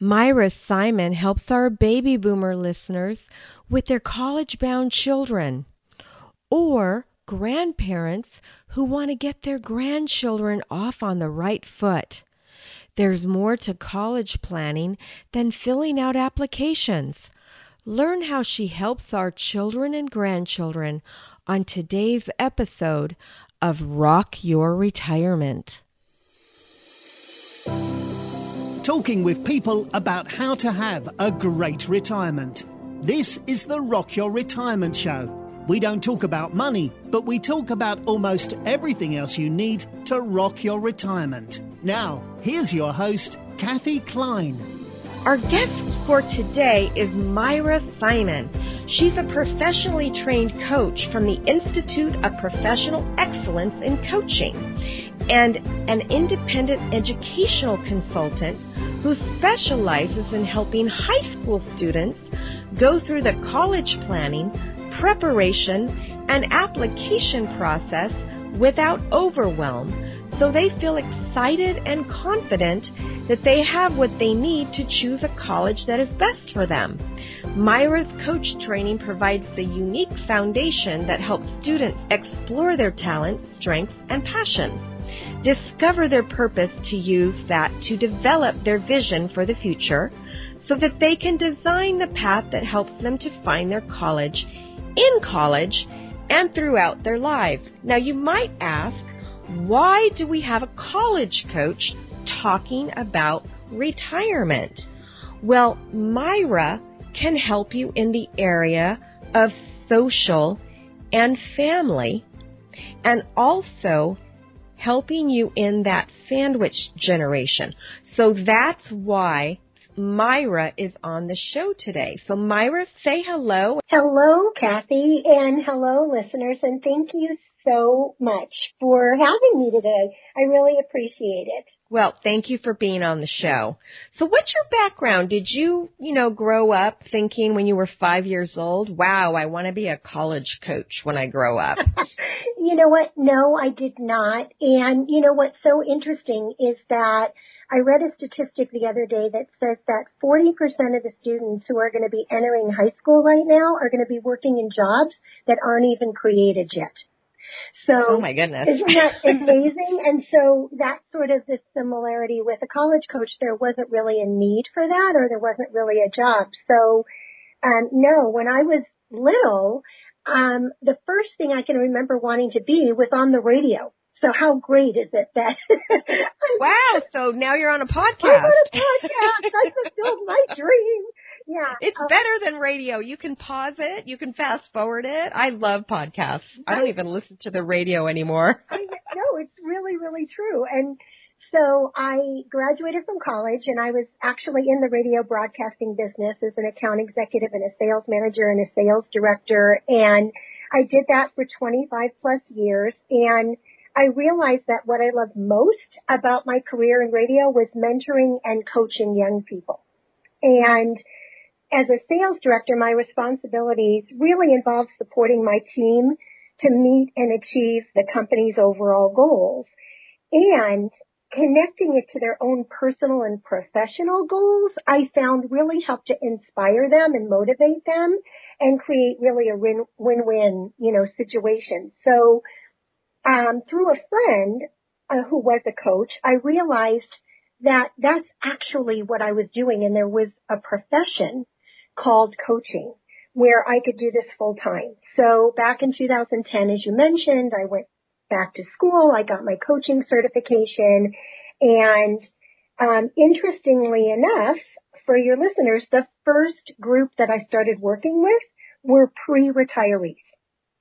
Mira Simon helps our baby boomer listeners with their college bound children or grandparents who want to get their grandchildren off on the right foot. There's more to college planning than filling out applications. Learn how she helps our children and grandchildren on today's episode of Rock Your Retirement talking with people about how to have a great retirement. This is the Rock Your Retirement Show. We don't talk about money, but we talk about almost everything else you need to rock your retirement. Now, here's your host, Kathe Kline. Our guest for today is Mira Simon. She's a professionally trained coach from the Institute of Professional Excellence in Coaching and an independent educational consultant who specializes in helping high school students go through the college planning, preparation, and application process without overwhelm so they feel excited and confident that they have what they need to choose a college that is best for them. Mira's coach training provides the unique foundation that helps students explore their talents, strengths, and passions discover their purpose to use that to develop their vision for the future so that they can design the path that helps them to find their college in college and throughout their lives. Now you might ask, why do we have a college coach talking about retirement? Well, Mira can help you in the area of social and family and also helping you in that sandwich generation. So that's why Mira is on the show today. So Mira, say hello. Hello, Kathe, and hello, listeners, and thank you so much for having me today. I really appreciate it. Well, thank you for being on the show. So what's your background? Did you, you know, grow up thinking when you were five years old, wow, I want to be a college coach when I grow up? you know what? No, I did not. And you know what's so interesting is that I read a statistic the other day that says that 40% of the students who are going to be entering high school right now are going to be working in jobs that aren't even created yet. So, oh my goodness. Isn't that amazing? and so that's sort of the similarity with a college coach. There wasn't really a need for that or there wasn't really a job. So, um, no, when I was little, um, the first thing I can remember wanting to be was on the radio. So how great is it that? wow! So now you're on a podcast. I'm on a podcast. I fulfilled my dream. Yeah. It's um, better than radio. You can pause it. You can fast forward it. I love podcasts. I don't even listen to the radio anymore. I know. It's really, really true. And so I graduated from college and I was actually in the radio broadcasting business as an account executive and a sales manager and a sales director. And I did that for 25 plus years. And I realized that what I loved most about my career in radio was mentoring and coaching young people. And as a sales director, my responsibilities really involve supporting my team to meet and achieve the company's overall goals and connecting it to their own personal and professional goals, I found really helped to inspire them and motivate them and create really a win, win-win, you know, situation. So, um, through a friend uh, who was a coach, I realized that that's actually what I was doing and there was a profession called coaching where I could do this full time. So back in 2010, as you mentioned, I went back to school. I got my coaching certification and um, interestingly enough, for your listeners, the first group that I started working with were pre-retirees.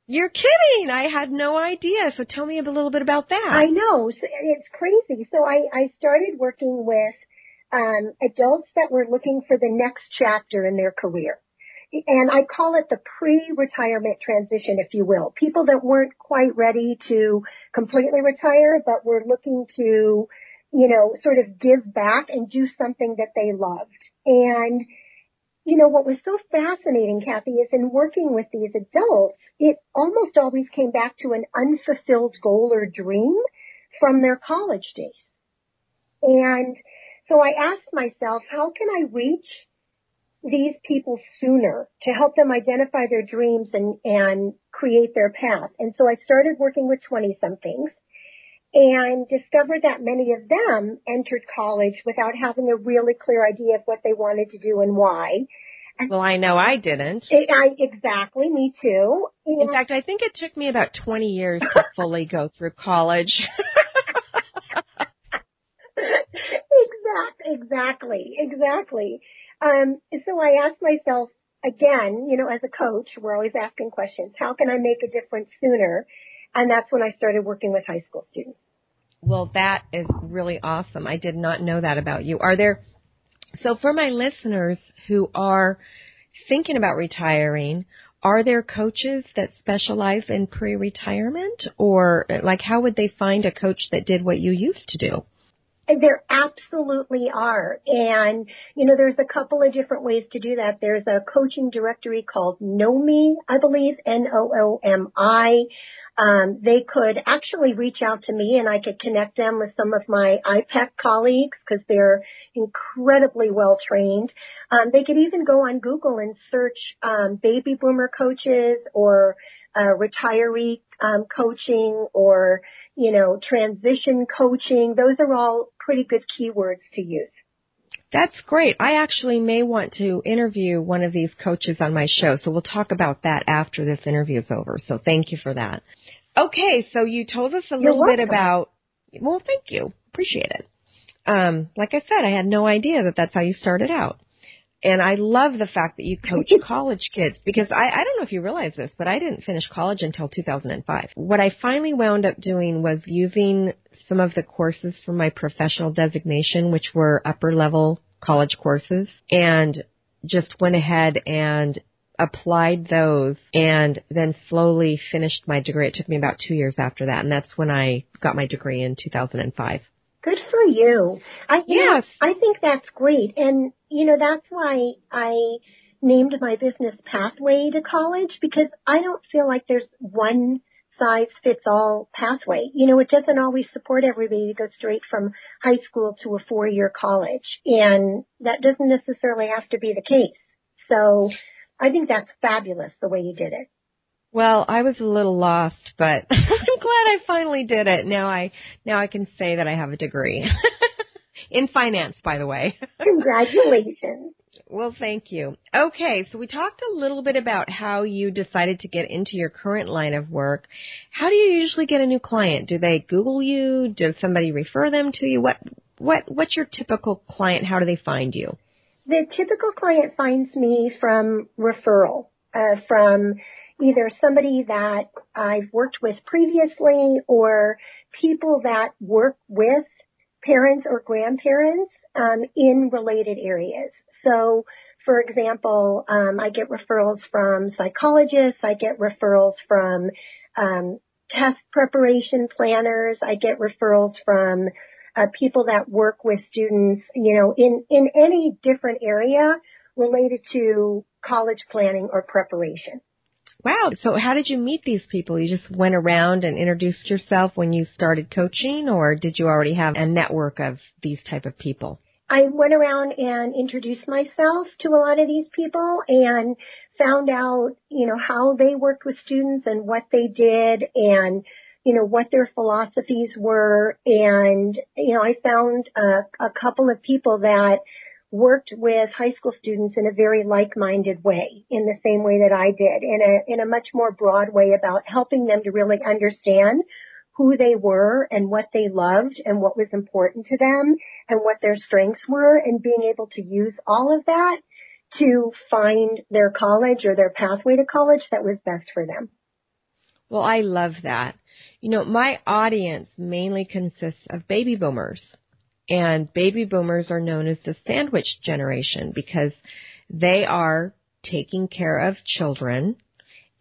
You're kidding! I had no idea. So tell me a little bit about that. I know it's crazy. So I, I started working with um, adults that were looking for the next chapter in their career. And I call it the pre-retirement transition, if you will. People that weren't quite ready to completely retire, but were looking to, you know, sort of give back and do something that they loved. And, you know, what was so fascinating, Kathe, is in working with these adults, it almost always came back to an unfulfilled goal or dream from their college days. And So I asked myself, how can I reach these people sooner to help them identify their dreams and, and create their path? And so I started working with 20 somethings and discovered that many of them entered college without having a really clear idea of what they wanted to do and why. Well, I know I didn't. It, I, exactly, me too. In fact, I think it took me about 20 years to fully go through college. exactly, exactly. Um, so I asked myself again, you know, as a coach, we're always asking questions. How can I make a difference sooner? And that's when I started working with high school students. Well, that is really awesome. I did not know that about you. Are there, so for my listeners who are thinking about retiring, are there coaches that specialize in pre-retirement or like how would they find a coach that did what you used to do? There absolutely are. And, you know, there's a couple of different ways to do that. There's a coaching directory called Noomi, I believe, N-O-O-M-I. Um, they could actually reach out to me and I could connect them with some of my IPEC colleagues because they're incredibly well trained. Um, they could even go on Google and search um, baby boomer coaches or uh, retiree um, coaching or you know transition coaching. Those are all pretty good keywords to use. That's great. I actually may want to interview one of these coaches on my show, so we'll talk about that after this interview is over. So thank you for that. Okay, so you told us a little bit about. Well, thank you. Appreciate it. Um, like I said, I had no idea that that's how you started out. And I love the fact that you coach college kids because I, I don't know if you realize this, but I didn't finish college until 2005. What I finally wound up doing was using some of the courses for my professional designation, which were upper level college courses, and just went ahead and applied those and then slowly finished my degree. It took me about two years after that, and that's when I got my degree in 2005. Good for you. I, you yes. Know, I think that's great. And, you know, that's why I named my business Pathway to College because I don't feel like there's one size fits all pathway. You know, it doesn't always support everybody to go straight from high school to a four year college. And that doesn't necessarily have to be the case. So I think that's fabulous the way you did it. Well, I was a little lost, but glad I finally did it. Now I now I can say that I have a degree. In finance, by the way. Congratulations. Well, thank you. Okay, so we talked a little bit about how you decided to get into your current line of work. How do you usually get a new client? Do they Google you? Does somebody refer them to you? What what what's your typical client? How do they find you? The typical client finds me from referral, uh, from either somebody that I've worked with previously or people that work with parents or grandparents um, in related areas. So, for example, um, I get referrals from psychologists. I get referrals from um, test preparation planners. I get referrals from uh, people that work with students, you know, in in any different area related to college planning or preparation. Wow. So how did you meet these people? You just went around and introduced yourself when you started coaching or did you already have a network of these type of people? I went around and introduced myself to a lot of these people and found out, you know, how they worked with students and what they did and, you know, what their philosophies were. And, you know, I found a, a couple of people that worked with high school students in a very like-minded way, in the same way that I did, in a, in a much more broad way about helping them to really understand who they were and what they loved and what was important to them and what their strengths were and being able to use all of that to find their college or their pathway to college that was best for them. Well, I love that. You know, my audience mainly consists of baby boomers. And baby boomers are known as the sandwich generation because they are taking care of children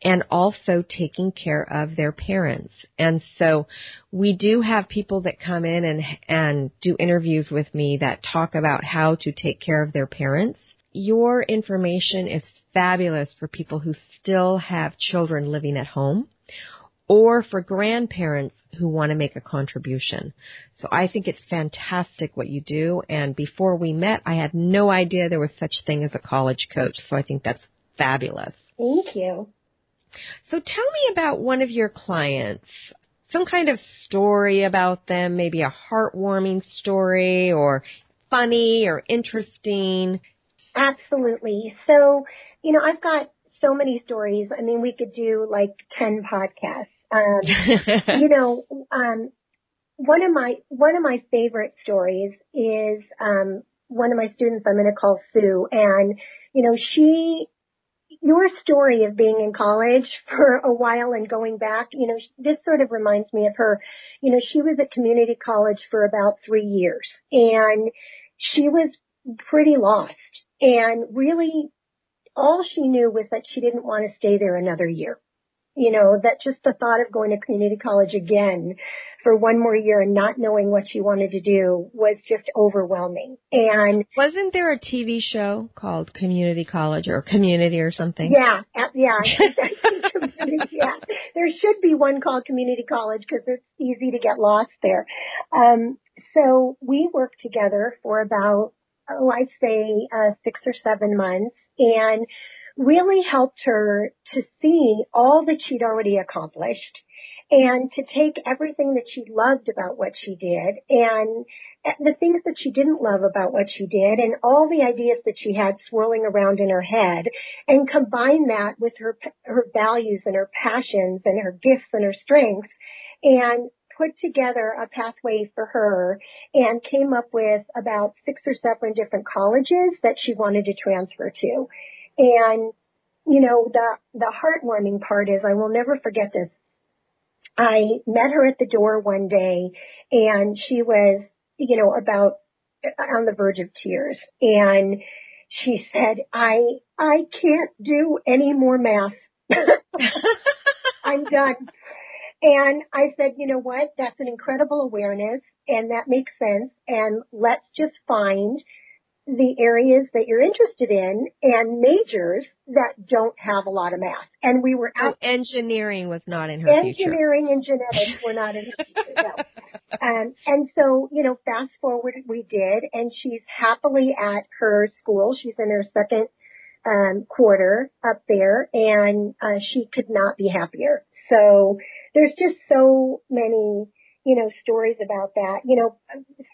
and also taking care of their parents. And so we do have people that come in and, and do interviews with me that talk about how to take care of their parents. Your information is fabulous for people who still have children living at home or for grandparents who want to make a contribution. So I think it's fantastic what you do. And before we met, I had no idea there was such thing as a college coach. So I think that's fabulous. Thank you. So tell me about one of your clients. Some kind of story about them, maybe a heartwarming story or funny or interesting. Absolutely. So, you know, I've got so many stories. I mean, we could do like 10 podcasts. Um, you know, um, one of my, one of my favorite stories is, um, one of my students I'm going to call Sue and, you know, she, your story of being in college for a while and going back, you know, this sort of reminds me of her. You know, she was at community college for about three years and she was pretty lost and really all she knew was that she didn't want to stay there another year. You know, that just the thought of going to community college again for one more year and not knowing what she wanted to do was just overwhelming. And wasn't there a TV show called Community College or Community or something? Yeah, yeah, yeah. There should be one called Community College because it's easy to get lost there. Um, so we worked together for about oh, I'd say uh, six or seven months and really helped her to see all that she'd already accomplished and to take everything that she loved about what she did and the things that she didn't love about what she did and all the ideas that she had swirling around in her head and combine that with her her values and her passions and her gifts and her strengths and put together a pathway for her and came up with about six or seven different colleges that she wanted to transfer to. And, you know, the, the heartwarming part is I will never forget this. I met her at the door one day and she was, you know, about on the verge of tears and she said, I, I can't do any more math. I'm done. And I said, you know what? That's an incredible awareness and that makes sense. And let's just find the areas that you're interested in and majors that don't have a lot of math. And we were out. So engineering was not in her engineering future. and genetics were not in her future. No. Um, and so, you know, fast forward we did and she's happily at her school. She's in her second um, quarter up there and uh, she could not be happier. So there's just so many, you know, stories about that. You know,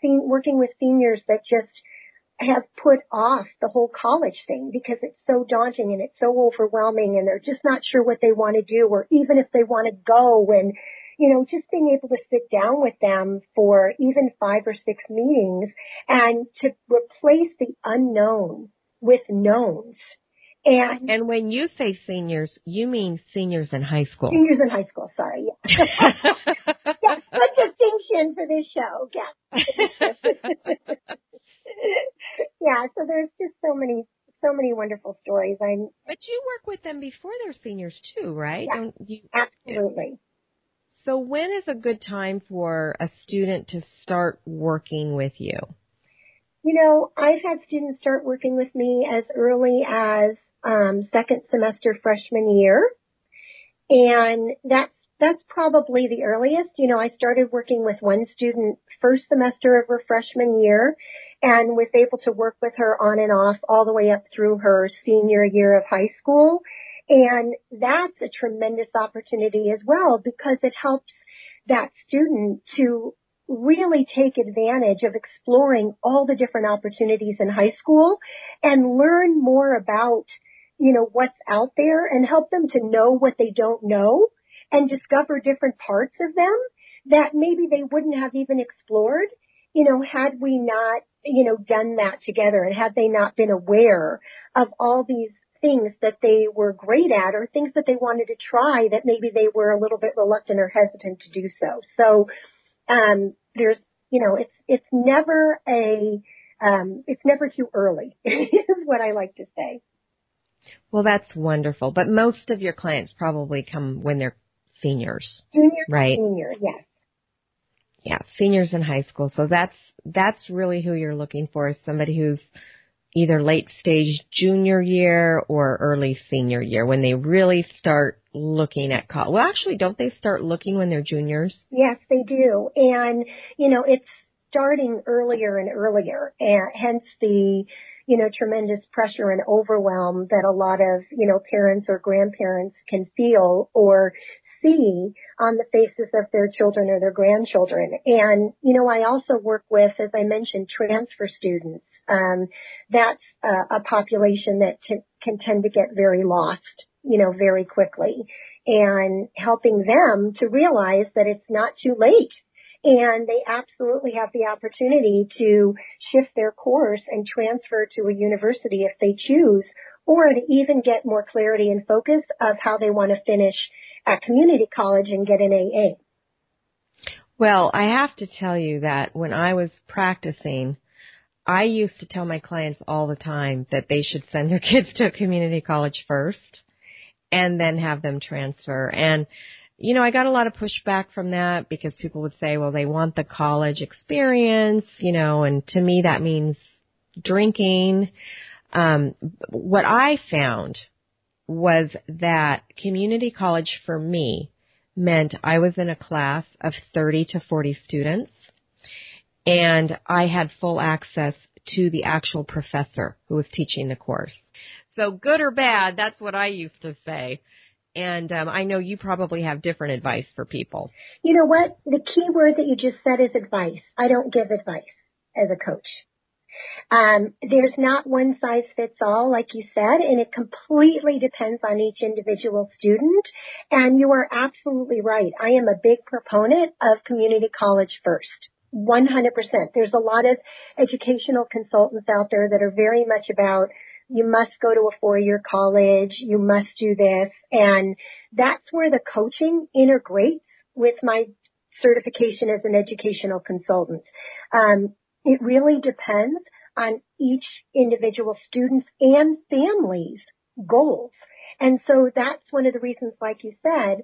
seen, working with seniors that just have put off the whole college thing because it's so daunting and it's so overwhelming and they're just not sure what they want to do or even if they want to go and you know just being able to sit down with them for even five or six meetings and to replace the unknown with knowns and, and when you say seniors, you mean seniors in high school. Seniors in high school, sorry. Yeah. yeah, good distinction for this show. Yeah. yeah, so there's just so many so many wonderful stories. I'm But you work with them before they're seniors too, right? Yeah, Don't you, absolutely. So when is a good time for a student to start working with you? You know, I've had students start working with me as early as um, second semester freshman year, and that's that's probably the earliest. You know, I started working with one student first semester of her freshman year and was able to work with her on and off all the way up through her senior year of high school. And that's a tremendous opportunity as well because it helps that student to really take advantage of exploring all the different opportunities in high school and learn more about, you know, what's out there and help them to know what they don't know and discover different parts of them that maybe they wouldn't have even explored, you know, had we not, you know, done that together and had they not been aware of all these things that they were great at or things that they wanted to try that maybe they were a little bit reluctant or hesitant to do so. So, um, there's, you know, it's, it's never a, um, it's never too early is what I like to say. Well, that's wonderful. But most of your clients probably come when they're seniors. Junior, right? Senior, yes. Yeah, seniors in high school. So that's that's really who you're looking for is somebody who's either late stage junior year or early senior year when they really start looking at college? Well, actually, don't they start looking when they're juniors? Yes, they do. And, you know, it's starting earlier and earlier, and hence the, you know, tremendous pressure and overwhelm that a lot of, you know, parents or grandparents can feel or see on the faces of their children or their grandchildren. And, you know, I also work with, as I mentioned, transfer students. Um, that's a, a population that t- can tend to get very lost, you know, very quickly and helping them to realize that it's not too late and they absolutely have the opportunity to shift their course and transfer to a university if they choose, or to even get more clarity and focus of how they want to finish at community college and get an AA. Well, I have to tell you that when I was practicing, I used to tell my clients all the time that they should send their kids to a community college first and then have them transfer. And you know, I got a lot of pushback from that because people would say, well, they want the college experience, you know, and to me that means drinking. Um, what I found was that community college for me meant I was in a class of 30 to 40 students and I had full access to the actual professor who was teaching the course. So good or bad, that's what I used to say. And um, I know you probably have different advice for people. You know what? The key word that you just said is advice. I don't give advice as a coach. Um, there's not one size fits all, like you said, and it completely depends on each individual student. And you are absolutely right. I am a big proponent of community college first. 100%. There's a lot of educational consultants out there that are very much about you must go to a four-year college, you must do this, and that's where the coaching integrates with my certification as an educational consultant. Um, it really depends on each individual student's and family's goals. And so that's one of the reasons, like you said,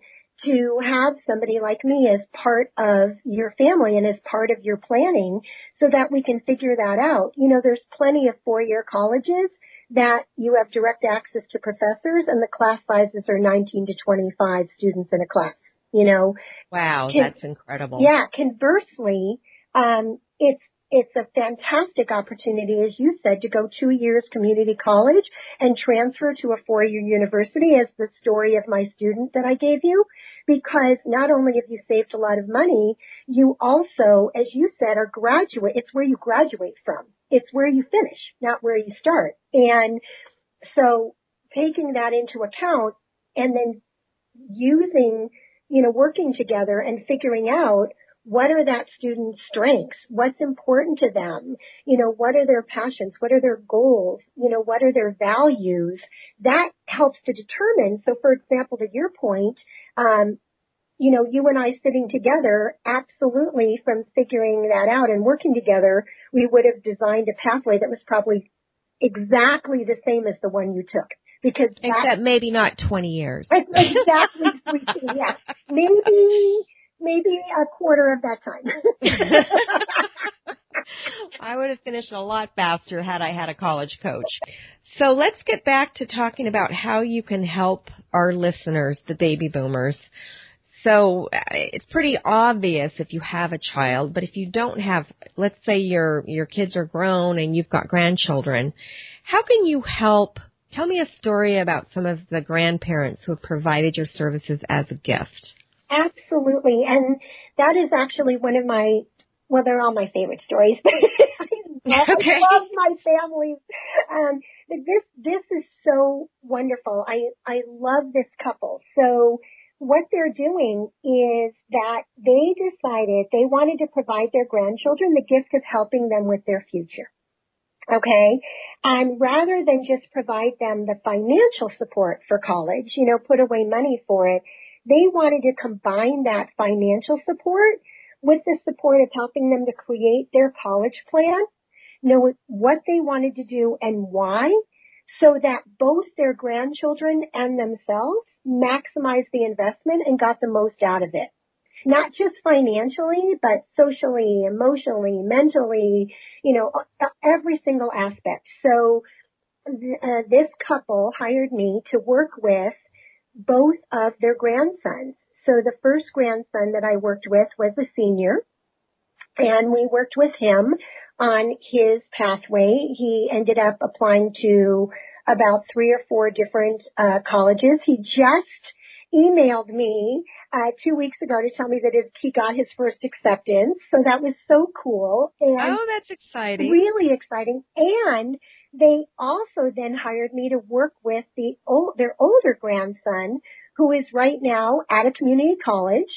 to have somebody like me as part of your family and as part of your planning so that we can figure that out. You know, there's plenty of four-year colleges that you have direct access to professors and the class sizes are 19 to 25 students in a class, you know. Wow, Con- that's incredible. Yeah, conversely, um, it's it's a fantastic opportunity, as you said, to go two years community college and transfer to a four-year university as the story of my student that I gave you, because not only have you saved a lot of money, you also, as you said, are graduate, it's where you graduate from. It's where you finish, not where you start. And so taking that into account and then using, you know, working together and figuring out what are that student's strengths? What's important to them? You know, what are their passions? What are their goals? You know, what are their values? That helps to determine. So for example, to your point, um, you know, you and I sitting together, absolutely from figuring that out and working together, we would have designed a pathway that was probably exactly the same as the one you took. Because except maybe not 20 years. Exactly. yeah. Maybe maybe a quarter of that time. I would have finished a lot faster had I had a college coach. So let's get back to talking about how you can help our listeners, the baby boomers. So uh, it's pretty obvious if you have a child, but if you don't have, let's say your your kids are grown and you've got grandchildren, how can you help? Tell me a story about some of the grandparents who have provided your services as a gift. Absolutely. And that is actually one of my, well, they're all my favorite stories. I okay. love my families. Um, this, this is so wonderful. I, I love this couple. So what they're doing is that they decided they wanted to provide their grandchildren the gift of helping them with their future. Okay. And rather than just provide them the financial support for college, you know, put away money for it, they wanted to combine that financial support with the support of helping them to create their college plan, know what they wanted to do and why, so that both their grandchildren and themselves maximized the investment and got the most out of it. Not just financially, but socially, emotionally, mentally, you know, every single aspect. So uh, this couple hired me to work with both of their grandsons. So the first grandson that I worked with was a senior and we worked with him on his pathway. He ended up applying to about three or four different uh, colleges. He just emailed me uh, two weeks ago to tell me that his, he got his first acceptance. So that was so cool. And oh, that's exciting. Really exciting. And they also then hired me to work with the their older grandson, who is right now at a community college.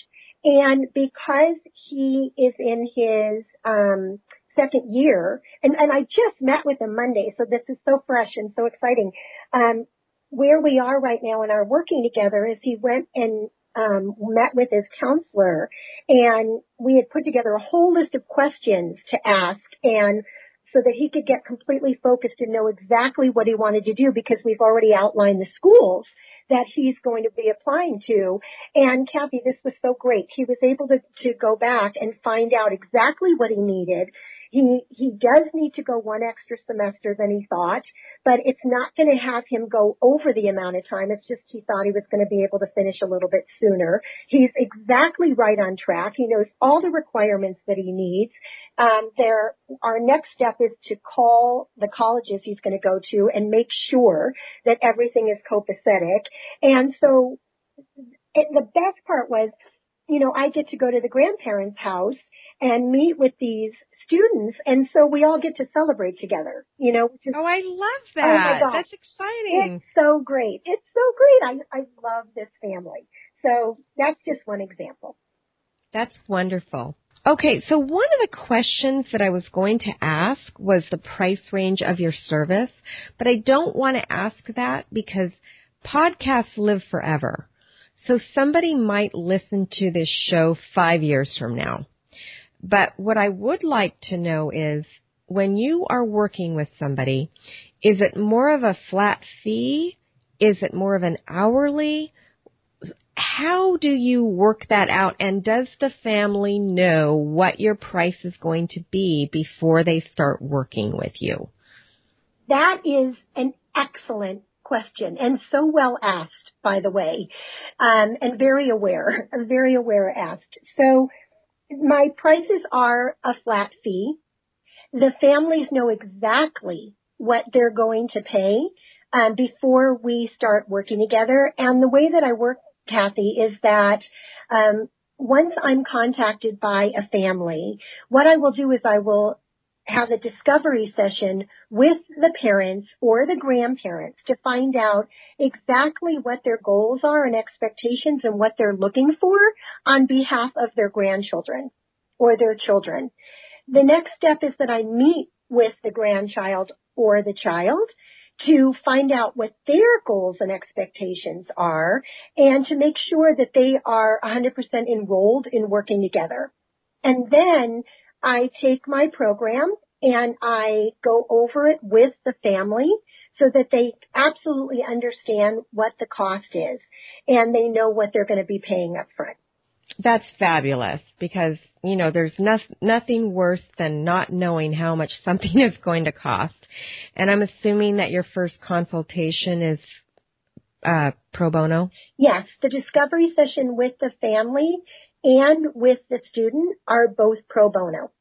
And because he is in his um, second year, and, and I just met with him Monday, so this is so fresh and so exciting. Um, where we are right now in our working together is he went and um, met with his counselor, and we had put together a whole list of questions to ask, and so that he could get completely focused and know exactly what he wanted to do because we've already outlined the schools that he's going to be applying to. And Kathe, this was so great. He was able to, to go back and find out exactly what he needed he, he does need to go one extra semester than he thought, but it's not going to have him go over the amount of time. It's just he thought he was going to be able to finish a little bit sooner. He's exactly right on track. He knows all the requirements that he needs. Um, there, our next step is to call the colleges he's going to go to and make sure that everything is copacetic. And so it, the best part was you know, I get to go to the grandparents' house and meet with these students, and so we all get to celebrate together. You know, which is, oh, I love that. Oh my gosh. That's exciting. It's so great. It's so great. I I love this family. So that's just one example. That's wonderful. Okay, so one of the questions that I was going to ask was the price range of your service, but I don't want to ask that because podcasts live forever. So somebody might listen to this show five years from now. But what I would like to know is when you are working with somebody, is it more of a flat fee? Is it more of an hourly? How do you work that out? And does the family know what your price is going to be before they start working with you? That is an excellent question and so well asked, by the way, um, and very aware, very aware asked. So my prices are a flat fee. The families know exactly what they're going to pay um, before we start working together. And the way that I work, Kathe, is that um, once I'm contacted by a family, what I will do is I will have a discovery session with the parents or the grandparents to find out exactly what their goals are and expectations and what they're looking for on behalf of their grandchildren or their children. The next step is that I meet with the grandchild or the child to find out what their goals and expectations are and to make sure that they are 100% enrolled in working together. And then I take my program and I go over it with the family so that they absolutely understand what the cost is and they know what they're going to be paying up front. That's fabulous because, you know, there's no, nothing worse than not knowing how much something is going to cost. And I'm assuming that your first consultation is uh, pro bono? Yes, the discovery session with the family and with the student are both pro bono.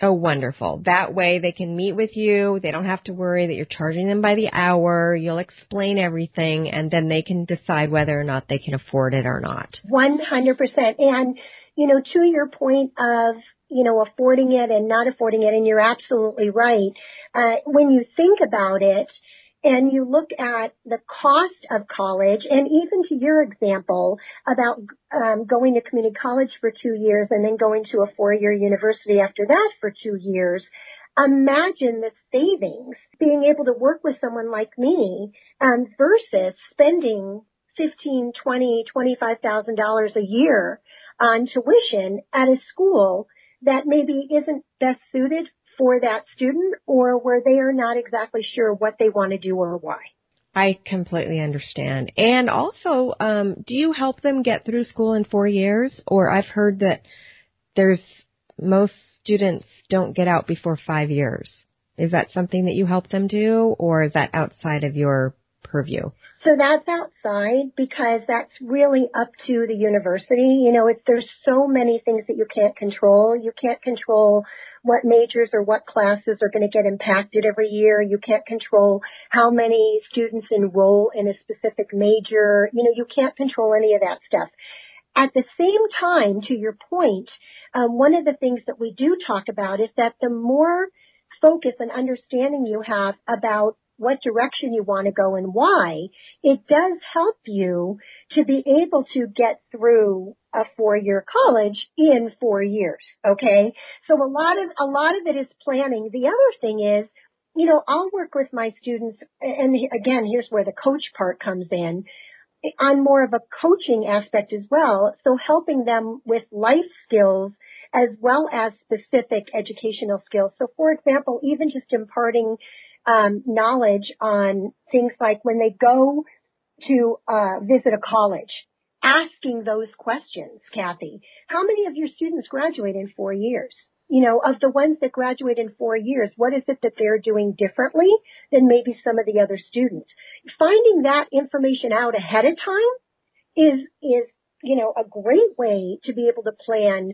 Oh, wonderful. That way they can meet with you. They don't have to worry that you're charging them by the hour. You'll explain everything and then they can decide whether or not they can afford it or not. 100%. And, you know, to your point of, you know, affording it and not affording it, and you're absolutely right. Uh, when you think about it, and you look at the cost of college and even to your example about um, going to community college for two years and then going to a four-year university after that for two years, imagine the savings being able to work with someone like me um, versus spending fifteen, twenty, twenty-five thousand dollars a year on tuition at a school that maybe isn't best suited for that student or where they are not exactly sure what they want to do or why. I completely understand. And also, um, do you help them get through school in four years? Or I've heard that there's most students don't get out before five years. Is that something that you help them do, or is that outside of your purview? So that's outside because that's really up to the university. You know, it's, there's so many things that you can't control. You can't control what majors or what classes are going to get impacted every year. You can't control how many students enroll in a specific major. You know, you can't control any of that stuff. At the same time, to your point, um, one of the things that we do talk about is that the more focus and understanding you have about what direction you want to go and why, it does help you to be able to get through a four-year college in four years. Okay. So a lot of, a lot of it is planning. The other thing is, you know, I'll work with my students and again, here's where the coach part comes in on more of a coaching aspect as well. So helping them with life skills as well as specific educational skills. So for example, even just imparting um, knowledge on things like when they go to uh, visit a college, asking those questions, Kathe. How many of your students graduate in four years? You know, of the ones that graduate in four years, what is it that they're doing differently than maybe some of the other students? Finding that information out ahead of time is, is, you know, a great way to be able to plan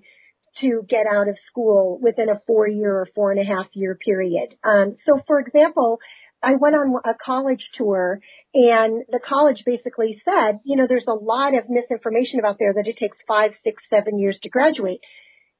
to get out of school within a four year or four and a half year period. Um, so for example, I went on a college tour and the college basically said, you know, there's a lot of misinformation about there that it takes five, six, seven years to graduate.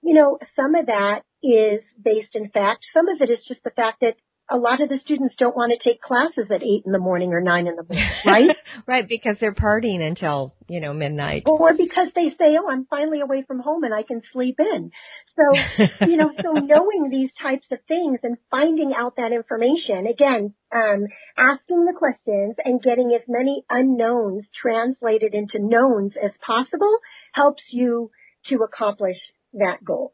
You know, some of that is based in fact. Some of it is just the fact that a lot of the students don't want to take classes at eight in the morning or nine in the morning, right? right, because they're partying until, you know, midnight. Or because they say, oh, I'm finally away from home and I can sleep in. So, you know, so knowing these types of things and finding out that information, again, um, asking the questions and getting as many unknowns translated into knowns as possible helps you to accomplish that goal.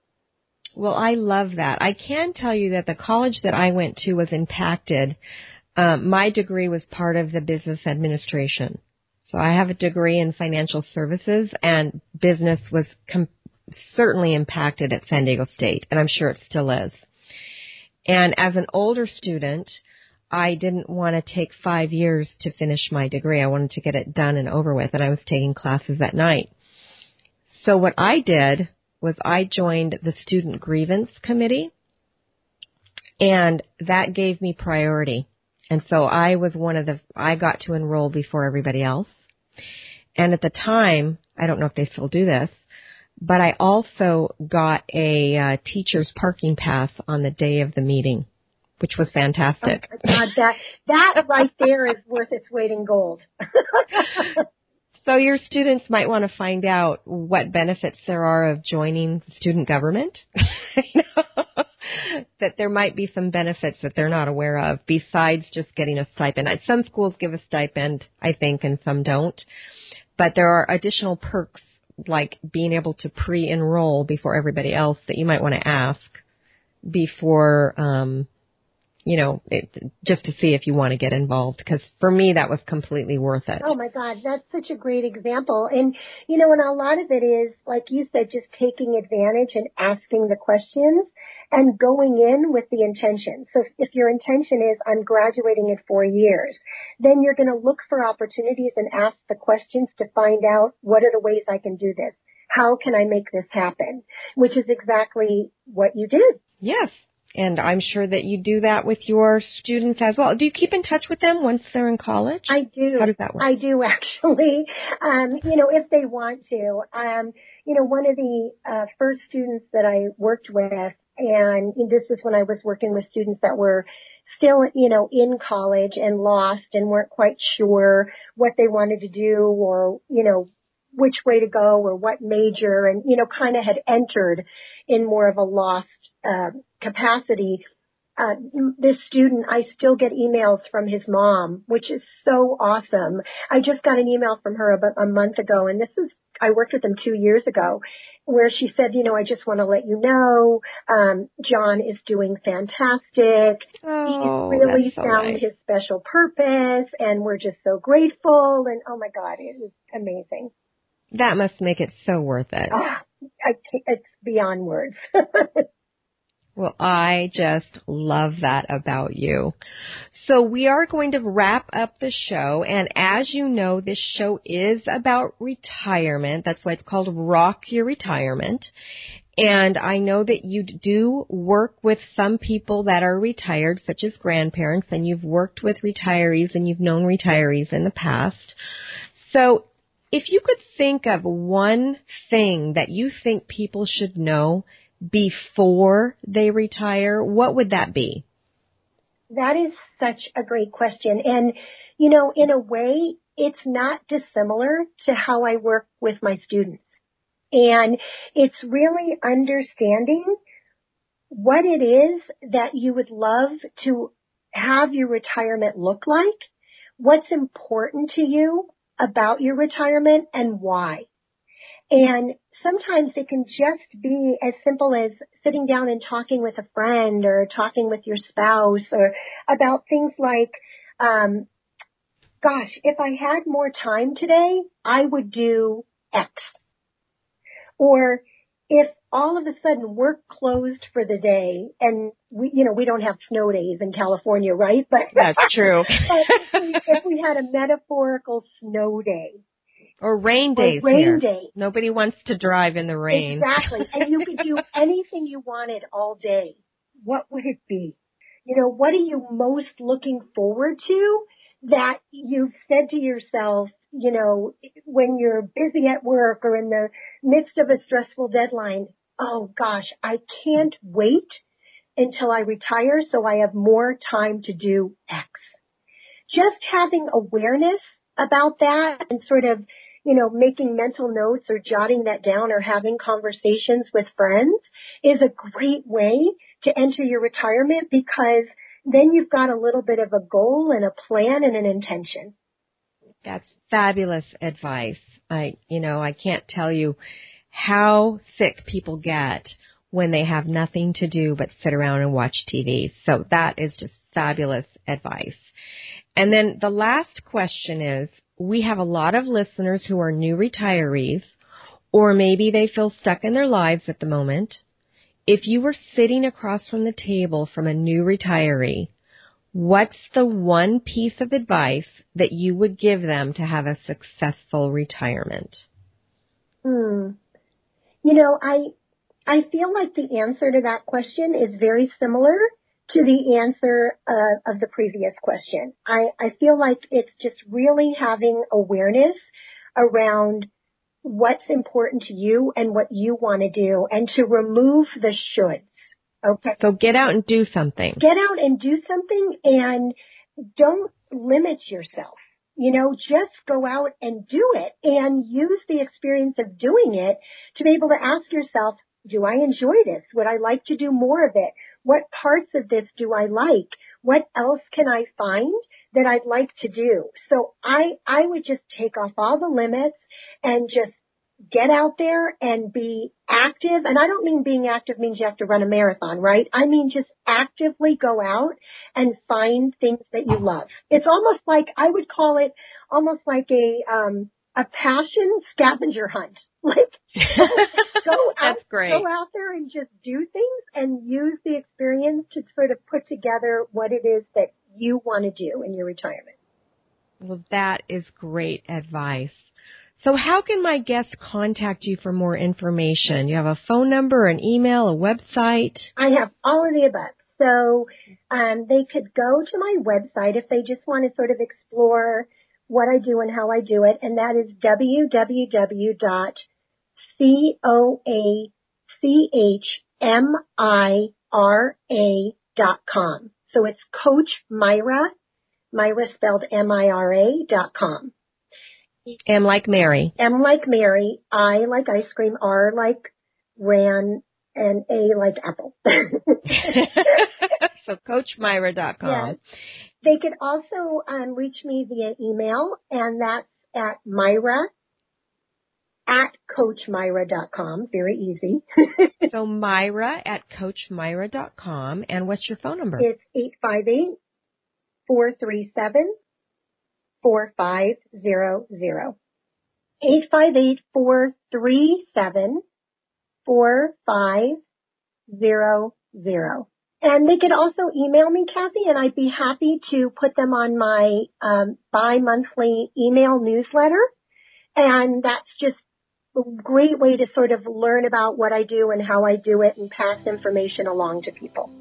Well, I love that. I can tell you that the college that I went to was impacted. Um, my degree was part of the business administration. So I have a degree in financial services and business was com- certainly impacted at San Diego State and I'm sure it still is. And as an older student, I didn't want to take five years to finish my degree. I wanted to get it done and over with and I was taking classes at night. So what I did was I joined the student grievance committee and that gave me priority. And so I was one of the, I got to enroll before everybody else. And at the time, I don't know if they still do this, but I also got a uh, teacher's parking pass on the day of the meeting, which was fantastic. Oh God, that that right there is worth its weight in gold. So your students might want to find out what benefits there are of joining student government. that there might be some benefits that they're not aware of besides just getting a stipend. Some schools give a stipend, I think, and some don't. But there are additional perks like being able to pre-enroll before everybody else that you might want to ask before um, you know, it, just to see if you want to get involved. Because for me, that was completely worth it. Oh my God, that's such a great example. And you know, and a lot of it is, like you said, just taking advantage and asking the questions and going in with the intention. So if your intention is I'm graduating in four years, then you're going to look for opportunities and ask the questions to find out what are the ways I can do this. How can I make this happen? Which is exactly what you did. Yes, and I'm sure that you do that with your students as well. Do you keep in touch with them once they're in college? I do. How does that work? I do actually. Um, you know, if they want to. Um, you know, one of the uh, first students that I worked with, and this was when I was working with students that were still, you know, in college and lost and weren't quite sure what they wanted to do or, you know, which way to go or what major and, you know, kind of had entered in more of a lost, uh, capacity. Uh, this student, I still get emails from his mom, which is so awesome. I just got an email from her about a month ago and this is, I worked with them two years ago where she said, you know, I just want to let you know, um, John is doing fantastic. Oh, He's really so found nice. his special purpose and we're just so grateful. And oh my God, it is amazing. That must make it so worth it. I it's beyond words. Well, I just love that about you. So we are going to wrap up the show, and as you know, this show is about retirement. That's why it's called Rock Your Retirement. And I know that you do work with some people that are retired, such as grandparents, and you've worked with retirees and you've known retirees in the past. So if you could think of one thing that you think people should know before they retire, what would that be? That is such a great question. And, you know, in a way, it's not dissimilar to how I work with my students. And it's really understanding what it is that you would love to have your retirement look like, what's important to you about your retirement and why. And sometimes it can just be as simple as sitting down and talking with a friend or talking with your spouse or about things like, um, gosh, if I had more time today, I would do X. Or if all of a sudden work closed for the day and we, you know, we don't have snow days in California, right? But that's true. but if, we, if we had a metaphorical snow day, or rain days. Or rain here. day. Nobody wants to drive in the rain. Exactly. and you could do anything you wanted all day. What would it be? You know, what are you most looking forward to that you've said to yourself, you know, when you're busy at work or in the midst of a stressful deadline, oh gosh, I can't wait until I retire so I have more time to do X. Just having awareness about that and sort of you know, making mental notes or jotting that down or having conversations with friends is a great way to enter your retirement because then you've got a little bit of a goal and a plan and an intention. That's fabulous advice. I, you know, I can't tell you how sick people get when they have nothing to do but sit around and watch TV. So that is just fabulous advice. And then the last question is, we have a lot of listeners who are new retirees, or maybe they feel stuck in their lives at the moment. If you were sitting across from the table from a new retiree, what's the one piece of advice that you would give them to have a successful retirement? Hmm. You know, I I feel like the answer to that question is very similar to the answer uh, of the previous question. I, I feel like it's just really having awareness around what's important to you and what you want to do and to remove the shoulds. Okay. So get out and do something. Get out and do something and don't limit yourself. You know, just go out and do it and use the experience of doing it to be able to ask yourself, do I enjoy this? Would I like to do more of it? What parts of this do I like? What else can I find that I'd like to do? So I, I would just take off all the limits and just get out there and be active. And I don't mean being active means you have to run a marathon, right? I mean just actively go out and find things that you love. It's almost like, I would call it almost like a, um, a passion scavenger hunt. Like go out, great. go out there and just do things and use the experience to sort of put together what it is that you want to do in your retirement. Well, that is great advice. So how can my guests contact you for more information? You have a phone number, an email, a website? I have all of the above. So um, they could go to my website if they just want to sort of explore what I do and how I do it, and that is www.coachmira.com. So it's Coach Mira, Mira spelled M-I-R-A dot com. M like Mary. M like Mary, I like ice cream, R like Ran, and A like apple. so CoachMira.com. Yes. They could also um, reach me via email, and that's at Mira at CoachMira.com. Very easy. so Mira at CoachMira.com. And what's your phone number? It's 858 437 4500. 858 437 4500. And they could also email me, Kathe, and I'd be happy to put them on my um, bi-monthly email newsletter. And that's just great way to sort of learn about what I do and how I do it and pass information along to people.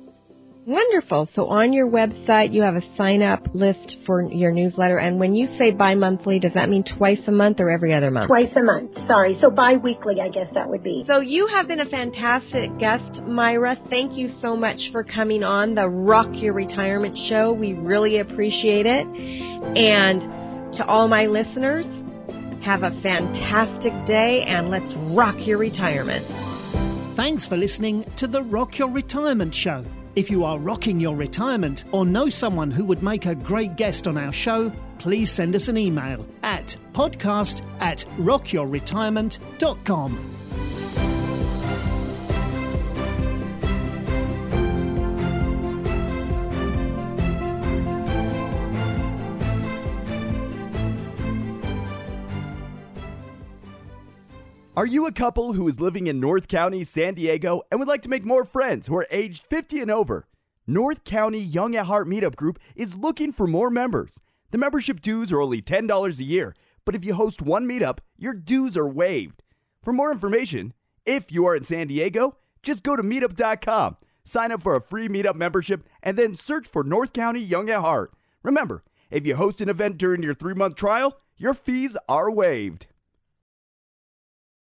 Wonderful. So on your website, you have a sign up list for your newsletter. And when you say bi monthly, does that mean twice a month or every other month? Twice a month. Sorry. So bi weekly, I guess that would be. So you have been a fantastic guest, Mira. Thank you so much for coming on the Rock Your Retirement Show. We really appreciate it. And to all my listeners, have a fantastic day and let's rock your retirement. Thanks for listening to the Rock Your Retirement Show. If you are rocking your retirement or know someone who would make a great guest on our show, please send us an email at podcast at rockyourretirement.com. Are you a couple who is living in North County, San Diego, and would like to make more friends who are aged 50 and over? North County Young at Heart Meetup Group is looking for more members. The membership dues are only $10 a year, but if you host one meetup, your dues are waived. For more information, if you are in San Diego, just go to meetup.com, sign up for a free meetup membership, and then search for North County Young at Heart. Remember, if you host an event during your three month trial, your fees are waived.